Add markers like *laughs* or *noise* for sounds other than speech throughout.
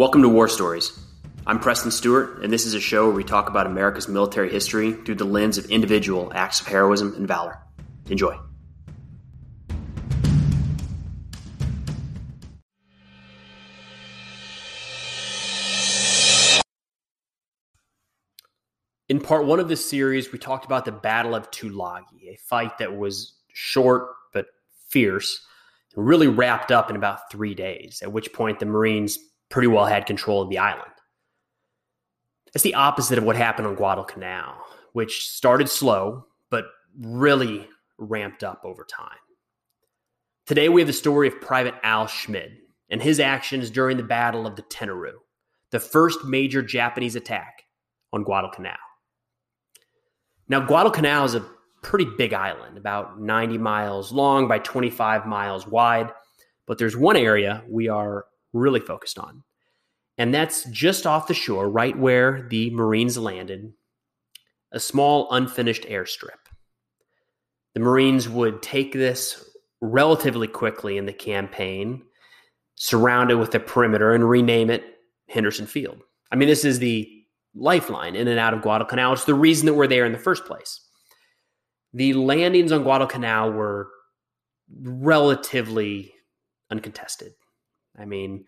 Welcome to War Stories. I'm Preston Stewart, and this is a show where we talk about America's military history through the lens of individual acts of heroism and valor. Enjoy. In part one of this series, we talked about the Battle of Tulagi, a fight that was short but fierce, and really wrapped up in about three days, at which point the Marines pretty well had control of the island. It's the opposite of what happened on Guadalcanal, which started slow, but really ramped up over time. Today, we have the story of Private Al Schmid and his actions during the Battle of the Tenaru, the first major Japanese attack on Guadalcanal. Now, Guadalcanal is a pretty big island, about 90 miles long by 25 miles wide, but there's one area we are really focused on. And that's just off the shore, right where the Marines landed, a small unfinished airstrip. The Marines would take this relatively quickly in the campaign, surround it with a perimeter, and rename it Henderson Field. I mean, this is the lifeline in and out of Guadalcanal. It's the reason that we're there in the first place. The landings on Guadalcanal were relatively uncontested. I mean,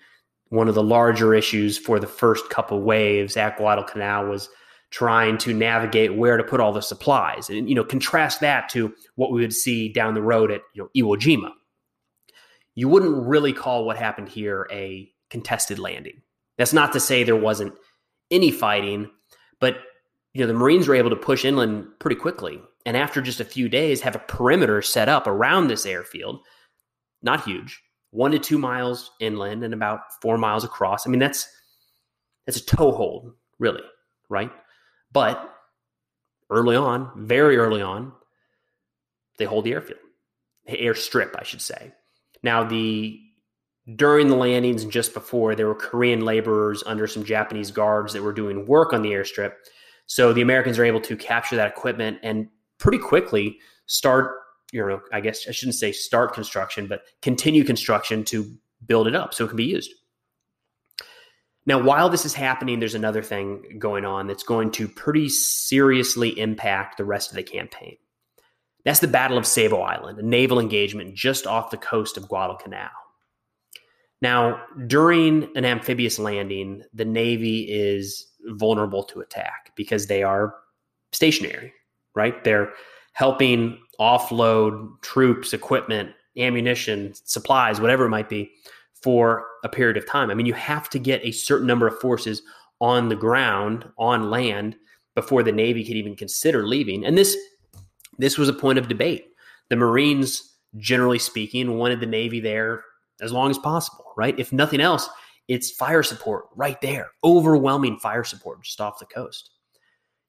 one of the larger issues for the first couple waves at Guadalcanal was trying to navigate where to put all the supplies, and you know, contrast that to what we would see down the road at you know Iwo Jima. You wouldn't really call what happened here a contested landing. That's not to say there wasn't any fighting, but you know the Marines were able to push inland pretty quickly, and after just a few days, have a perimeter set up around this airfield. Not huge, one to two miles inland and about four miles across. I mean, that's that's a toehold, really, right? But early on, very early on, they hold the airfield, the airstrip, I should say. Now, the during the landings and just before, there were Korean laborers under some Japanese guards that were doing work on the airstrip. So the Americans are able to capture that equipment and pretty quickly start know, I guess I shouldn't say start construction, but continue construction to build it up so it can be used. Now, while this is happening, there's another thing going on that's going to pretty seriously impact the rest of the campaign. That's the Battle of Savo Island, a naval engagement just off the coast of Guadalcanal. Now, during an amphibious landing, the Navy is vulnerable to attack because they are stationary, right? They're helping offload troops, equipment, ammunition, supplies, whatever it might be, for a period of time. I mean, you have to get a certain number of forces on the ground, on land, before the Navy could even consider leaving. And this this was a point of debate. The Marines, generally speaking, wanted the Navy there as long as possible, right? If nothing else, it's fire support right there, overwhelming fire support just off the coast.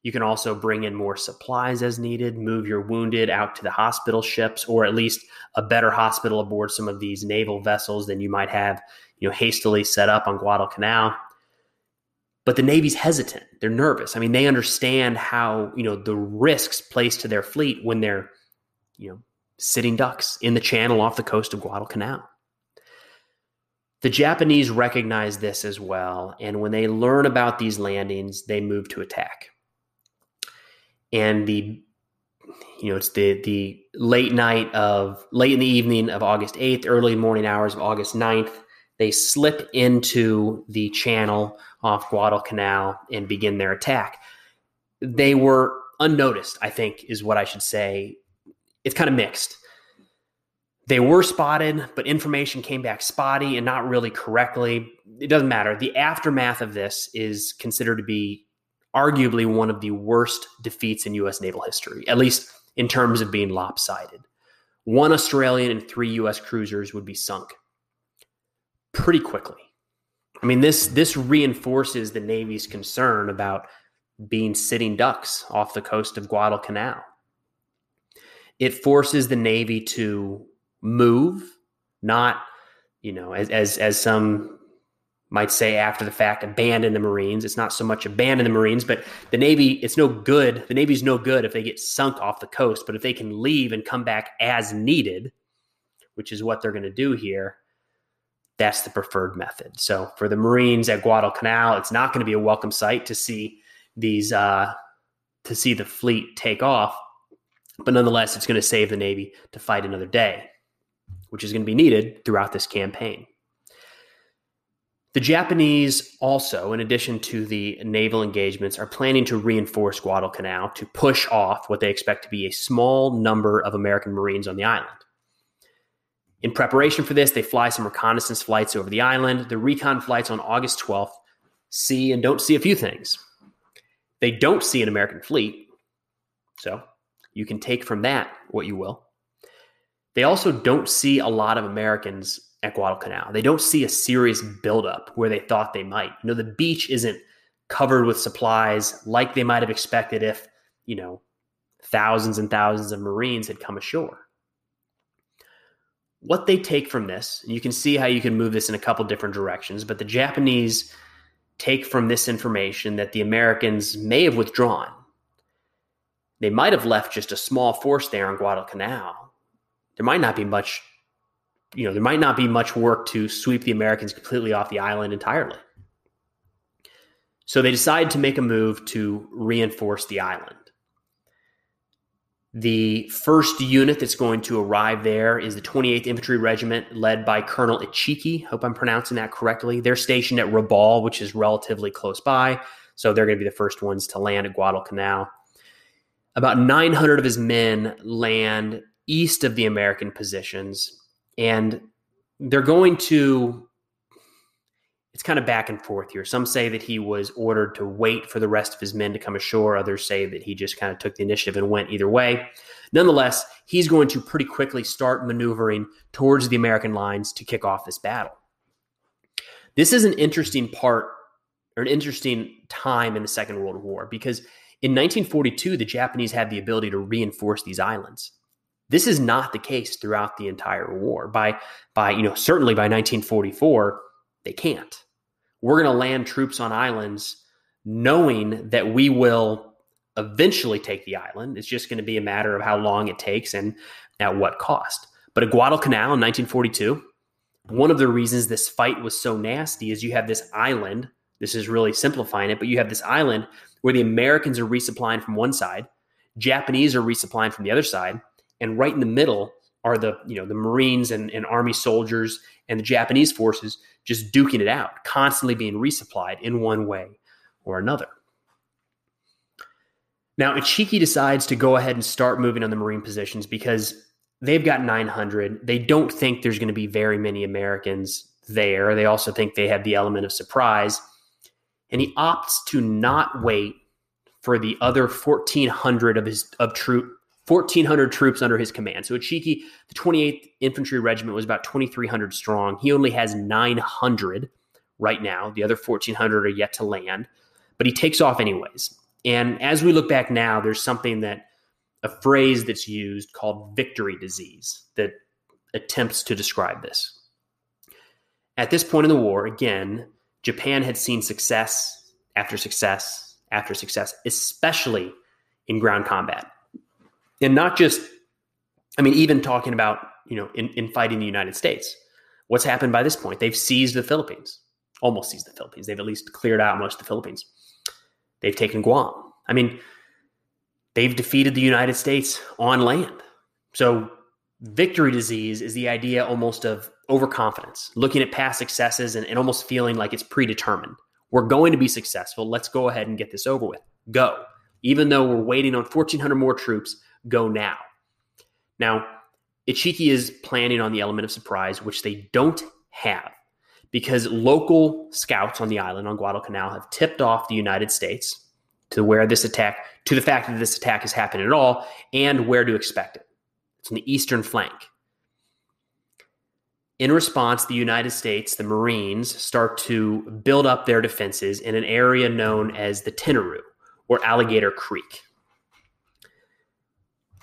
You can also bring in more supplies as needed, move your wounded out to the hospital ships, or at least a better hospital aboard some of these naval vessels than you might have, you know, hastily set up on Guadalcanal. But the Navy's hesitant. They're nervous. I mean, they understand how, you know, the risks placed to their fleet when they're, you know, sitting ducks in the channel off the coast of Guadalcanal. The Japanese recognize this as well, and when they learn about these landings, they move to attack and the you know it's the the late night of late in the evening of August 8th, early morning hours of August 9th, they slip into the channel off Guadalcanal and begin their attack. They were unnoticed, I think, is what I should say. It's kind of mixed. They were spotted, but information came back spotty and not really correctly. It doesn't matter. The aftermath of this is considered to be arguably one of the worst defeats in U.S. naval history, at least in terms of being lopsided. One Australian and three U.S. cruisers would be sunk pretty quickly. I mean, this this reinforces the Navy's concern about being sitting ducks off the coast of Guadalcanal. It forces the Navy to move, not you know, as as as some might say after the fact abandon the marines it's not so much abandon the marines but the navy it's no good the navy's no good if they get sunk off the coast but if they can leave and come back as needed which is what they're going to do here that's the preferred method. So for the Marines at Guadalcanal, it's not going to be a welcome sight to see these uh, to see the fleet take off, but nonetheless, it's going to save the Navy to fight another day, which is going to be needed throughout this campaign. The Japanese also, in addition to the naval engagements, are planning to reinforce Guadalcanal to push off what they expect to be a small number of American Marines on the island. In preparation for this, they fly some reconnaissance flights over the island. The recon flights on August 12th see and don't see a few things. They don't see an American fleet, so you can take from that what you will. They also don't see a lot of Americans at Guadalcanal. They don't see a serious buildup where they thought they might. You know, the beach isn't covered with supplies like they might have expected if, you know, thousands and thousands of Marines had come ashore. What they take from this, you can see how you can move this in a couple different directions, but the Japanese take from this information that the Americans may have withdrawn. They might have left just a small force there on Guadalcanal. There might not be much you know, there might not be much work to sweep the Americans completely off the island entirely. So they decide to make a move to reinforce the island. The first unit that's going to arrive there is the 28th Infantry Regiment, led by Colonel Ichiki. Hope I'm pronouncing that correctly. They're stationed at Rabaul, which is relatively close by. So they're going to be the first ones to land at Guadalcanal. About 900 of his men land east of the American positions and they're going to it's kind of back and forth here. Some say that he was ordered to wait for the rest of his men to come ashore. Others say that he just kind of took the initiative and went either way. Nonetheless, he's going to pretty quickly start maneuvering towards the American lines to kick off this battle. This is an interesting part or an interesting time in the Second World War because in 1942, the Japanese had the ability to reinforce these islands. This is not the case throughout the entire war. By by you know certainly by 1944 they can't. We're going to land troops on islands knowing that we will eventually take the island. It's just going to be a matter of how long it takes and at what cost. But at Guadalcanal in 1942, one of the reasons this fight was so nasty is you have this island. This is really simplifying it, but you have this island where the Americans are resupplying from one side, Japanese are resupplying from the other side, and right in the middle are the you know the Marines and, and Army soldiers and the Japanese forces just duking it out, constantly being resupplied in one way or another. Now, Ichiki decides to go ahead and start moving on the Marine positions because they've got 900. They don't think there's going to be very many Americans there. They also think they have the element of surprise. And he opts to not wait for the other 1,400 of his of troop 1,400 troops under his command. So Ichiki, the 28th Infantry Regiment was about 2,300 strong. He only has 900 right now. The other 1,400 are yet to land, but he takes off anyways. And as we look back now, there's something that a phrase that's used called victory disease that attempts to describe this. At this point in the war, again, Japan had seen success after success after success, especially in ground combat and not just i mean even talking about you know in, in fighting the united states what's happened by this point? They've seized the philippines almost seized the philippines. They've at least cleared out most of the philippines. They've taken guam. I mean they've defeated the united states on land. So victory disease is the idea almost of overconfidence looking at past successes and, and almost feeling like it's predetermined. We're going to be successful. Let's go ahead and get this over with. Go. Even though we're waiting on 1400 more troops go now. Now, Ichiki is planning on the element of surprise, which they don't have because local scouts on the island on Guadalcanal have tipped off the United States to where this attack, to the fact that this attack is happening at all, and where to expect it. It's on the eastern flank. In response, the United States, the Marines, start to build up their defenses in an area known as the Tenaru or Alligator Creek.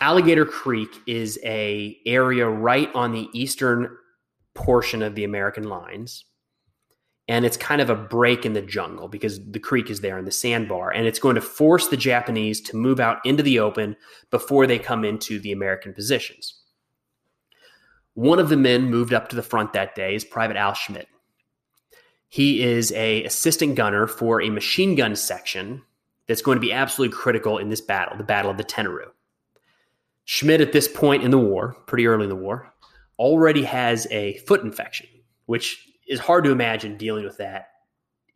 Alligator Creek is a area right on the eastern portion of the American lines. And it's kind of a break in the jungle because the creek is there in the sandbar. And it's going to force the Japanese to move out into the open before they come into the American positions. One of the men moved up to the front that day is Private Al Schmid. He is a assistant gunner for a machine gun section that's going to be absolutely critical in this battle, the Battle of the Tenaru. Schmid, at this point in the war, pretty early in the war, already has a foot infection, which is hard to imagine dealing with that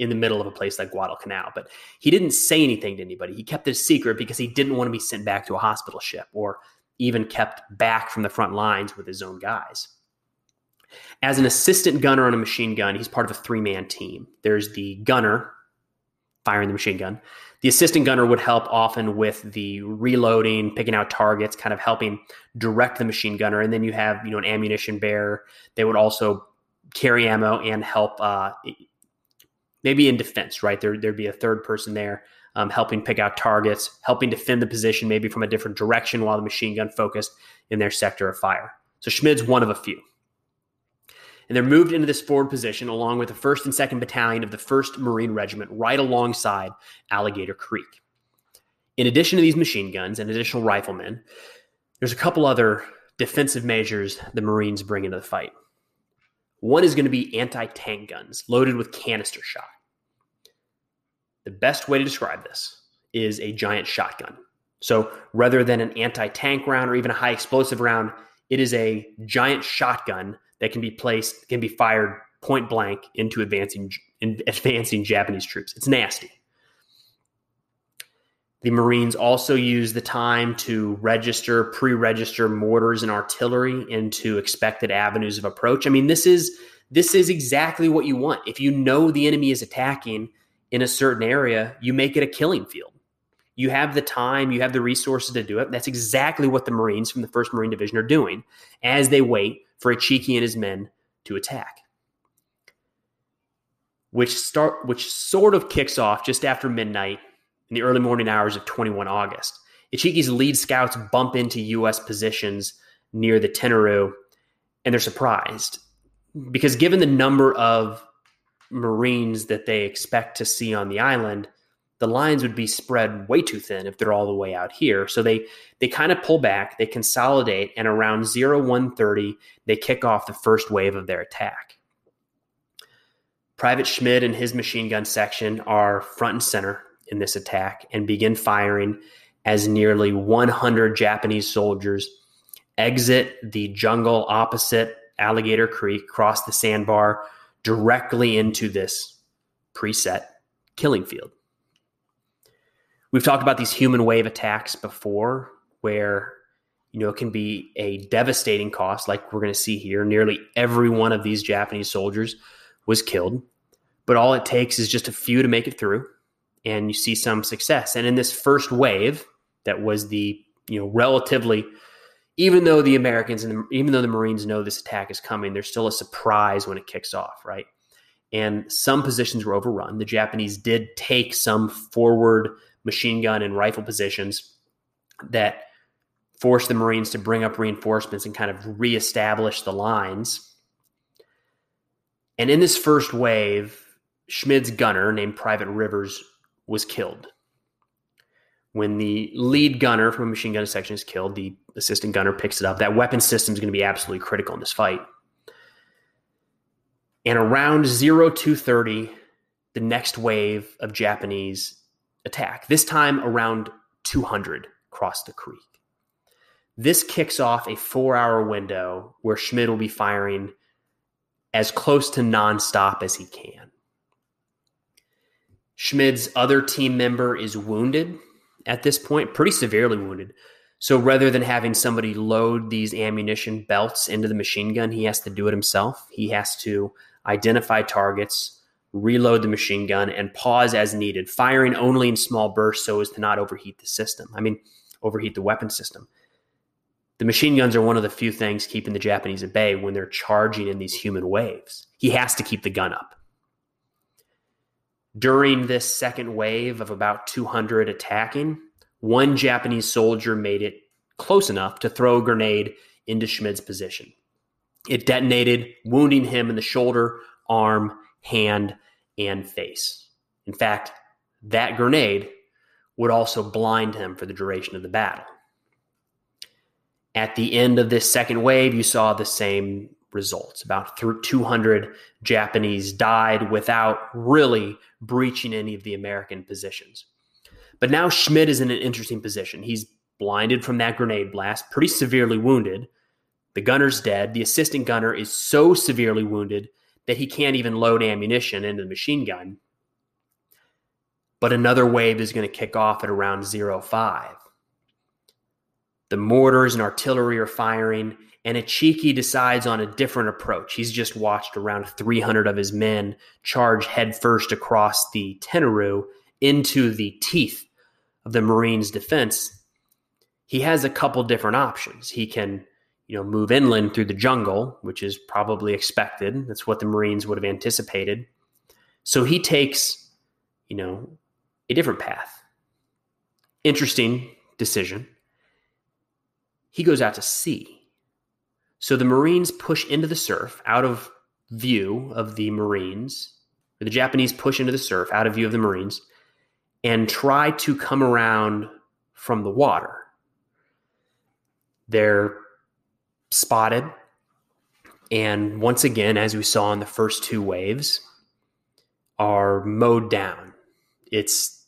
in the middle of a place like Guadalcanal. But he didn't say anything to anybody. He kept it a secret because he didn't want to be sent back to a hospital ship or even kept back from the front lines with his own guys. As an assistant gunner on a machine gun, he's part of a three man team. There's the gunner firing the machine gun. The assistant gunner would help often with the reloading, picking out targets, kind of helping direct the machine gunner. And then you have, you know, an ammunition bearer. They would also carry ammo and help, uh, maybe in defense, right? There, there'd be a third person there um, helping pick out targets, helping defend the position maybe from a different direction while the machine gun focused in their sector of fire. So Schmid's one of a few. And they're moved into this forward position along with the 1st and 2nd Battalion of the 1st Marine Regiment right alongside Alligator Creek. In addition to these machine guns and additional riflemen, there's a couple other defensive measures the Marines bring into the fight. One is going to be anti tank guns loaded with canister shot. The best way to describe this is a giant shotgun. So rather than an anti tank round or even a high explosive round, it is a giant shotgun that can be placed, can be fired point blank into advancing, *laughs* advancing Japanese troops. It's nasty. The Marines also use the time to register, pre register mortars and artillery into expected avenues of approach. I mean, this is this is exactly what you want. If you know the enemy is attacking in a certain area, you make it a killing field. You have the time, you have the resources to do it. That's exactly what the Marines from the 1st Marine Division are doing as they wait for Ichiki and his men to attack. Which start which sort of kicks off just after midnight in the early morning hours of 21 August. Ichiki's lead scouts bump into US positions near the Tenaru and they're surprised because given the number of Marines that they expect to see on the island, the lines would be spread way too thin if they're all the way out here. So they they kind of pull back, they consolidate, and around 0130, they kick off the first wave of their attack. Private Schmid and his machine gun section are front and center in this attack and begin firing as nearly 100 Japanese soldiers exit the jungle opposite Alligator Creek, cross the sandbar directly into this preset killing field. We've talked about these human wave attacks before, where you know it can be a devastating cost, like we're going to see here. Nearly every one of these Japanese soldiers was killed, but all it takes is just a few to make it through, and you see some success. And in this first wave, that was the you know relatively even though the Americans and the, even though the Marines know this attack is coming, there's still a surprise when it kicks off, right? And some positions were overrun. The Japanese did take some forward machine gun and rifle positions that forced the Marines to bring up reinforcements and kind of reestablish the lines. And in this first wave, Schmid's gunner, named Private Rivers, was killed. When the lead gunner from a machine gun section is killed, the assistant gunner picks it up. That weapon system is going to be absolutely critical in this fight. And around 0230, the next wave of Japanese attack, this time around 200 across the creek. This kicks off a four hour window where Schmid will be firing as close to nonstop as he can. Schmid's other team member is wounded at this point, pretty severely wounded. So rather than having somebody load these ammunition belts into the machine gun, he has to do it himself. He has to identify targets, reload the machine gun, and pause as needed, firing only in small bursts so as to not overheat the system. I mean, overheat the weapon system. The machine guns are one of the few things keeping the Japanese at bay when they're charging in these human waves. He has to keep the gun up. During this second wave of about 200 attacking, one Japanese soldier made it close enough to throw a grenade into Schmid's position. It detonated, wounding him in the shoulder, arm, hand, and face. In fact, that grenade would also blind him for the duration of the battle. At the end of this second wave, you saw the same results. About 200 Japanese died without really breaching any of the American positions. But now Schmid is in an interesting position. He's blinded from that grenade blast, pretty severely wounded. The gunner's dead. The assistant gunner is so severely wounded that he can't even load ammunition into the machine gun. But another wave is going to kick off at around 05. The mortars and artillery are firing, and Ichiki decides on a different approach. He's just watched around 300 of his men charge headfirst across the Tenaru into the teeth of the Marines' defense. He has a couple different options. He can you know, move inland through the jungle, which is probably expected. That's what the Marines would have anticipated. So he takes, you know, a different path. Interesting decision. He goes out to sea. So the Marines push into the surf out of view of the Marines, the Japanese push into the surf out of view of the Marines and try to come around from the water. They're spotted. And once again, as we saw in the first two waves, are mowed down. It's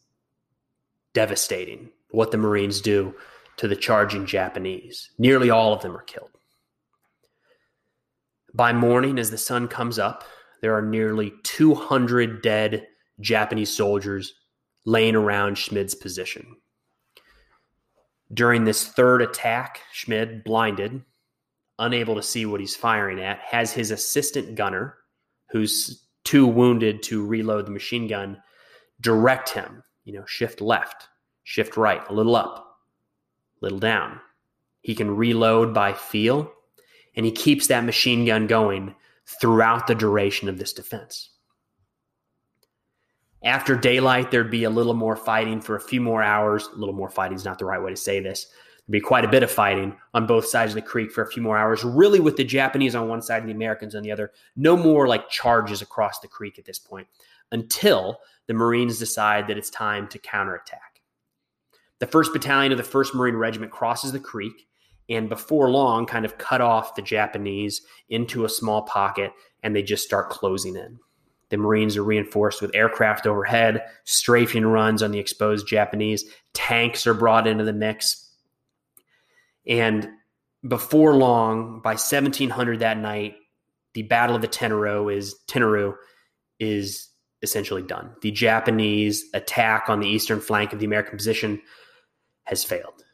devastating what the Marines do to the charging Japanese. Nearly all of them are killed. By morning, as the sun comes up, there are nearly 200 dead Japanese soldiers laying around Schmid's position. During this third attack, Schmid, blinded, unable to see what he's firing at, has his assistant gunner, who's too wounded to reload the machine gun, direct him, you know, shift left, shift right, a little up, a little down. He can reload by feel, and he keeps that machine gun going throughout the duration of this defense. After daylight, there'd be a little more fighting for a few more hours. A little more fighting is not the right way to say this be quite a bit of fighting on both sides of the creek for a few more hours, really with the Japanese on one side and the Americans on the other. No more like charges across the creek at this point until the Marines decide that it's time to counterattack. The 1st Battalion of the 1st Marine Regiment crosses the creek and before long kind of cut off the Japanese into a small pocket and they just start closing in. The Marines are reinforced with aircraft overhead, strafing runs on the exposed Japanese, tanks are brought into the mix, and before long, by 1700 that night, the Battle of the Tenaru is Tenaru is essentially done. The Japanese attack on the eastern flank of the American position has failed.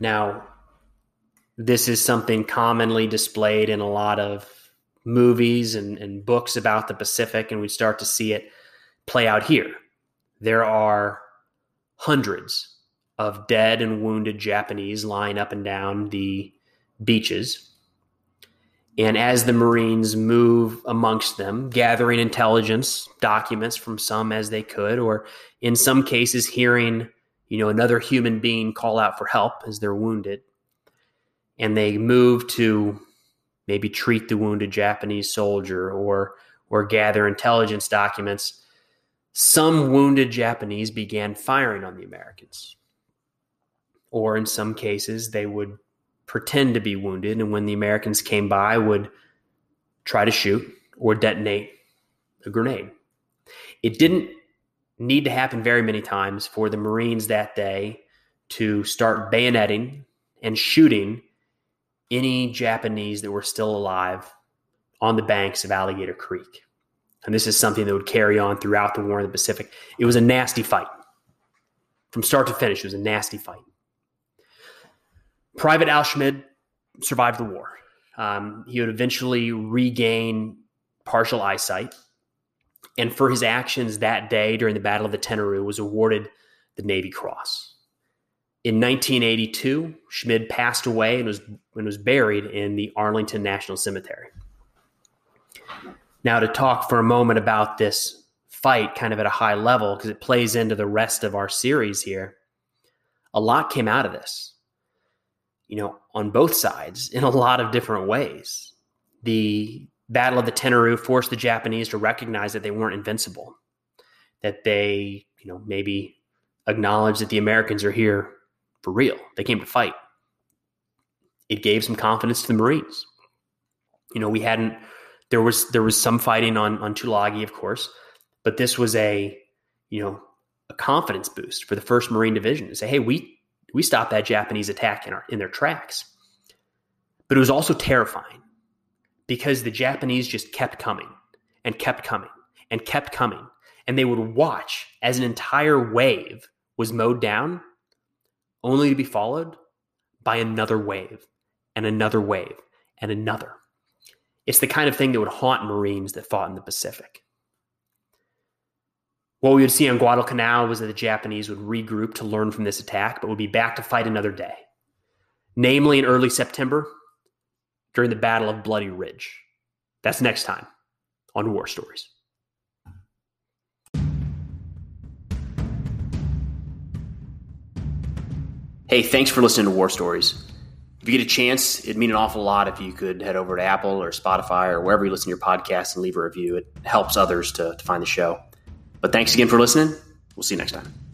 Now, this is something commonly displayed in a lot of movies and, and books about the Pacific, and we start to see it play out here. There are hundreds of dead and wounded Japanese lying up and down the beaches. And as the Marines move amongst them, gathering intelligence documents from some as they could, or in some cases, hearing you know another human being call out for help as they're wounded, and they move to maybe treat the wounded Japanese soldier or or gather intelligence documents. Some wounded Japanese began firing on the Americans or in some cases they would pretend to be wounded and when the americans came by would try to shoot or detonate a grenade. It didn't need to happen very many times for the marines that day to start bayoneting and shooting any japanese that were still alive on the banks of alligator creek. And this is something that would carry on throughout the war in the pacific. It was a nasty fight. From start to finish it was a nasty fight Private Al Schmid survived the war. Um, he would eventually regain partial eyesight, and for his actions that day during the Battle of the Tenaru, was awarded the Navy Cross. In 1982, Schmid passed away and was and was buried in the Arlington National Cemetery. Now, to talk for a moment about this fight, kind of at a high level, because it plays into the rest of our series here. A lot came out of this you know, on both sides in a lot of different ways. The Battle of the Tenaru forced the Japanese to recognize that they weren't invincible, that they, you know, maybe acknowledge that the Americans are here for real. They came to fight. it gave some confidence to the Marines. You know, we hadn't there was there was some fighting on on Tulagi, of course, but this was a you know a confidence boost for the First Marine Division to say, hey, we we stopped that Japanese attack in our in their tracks. But it was also terrifying because the Japanese just kept coming and kept coming and kept coming, and they would watch as an entire wave was mowed down, only to be followed by another wave and another wave and another. It's the kind of thing that would haunt Marines that fought in the Pacific. What we would see on Guadalcanal was that the Japanese would regroup to learn from this attack, but would be back to fight another day, namely in early September during the Battle of Bloody Ridge. That's next time on War Stories. Hey, thanks for listening to War Stories. If you get a chance, it'd mean an awful lot if you could head over to Apple or Spotify or wherever you listen to your podcast and leave a review. It helps others to, to find the show. But thanks again for listening. We'll see you next time.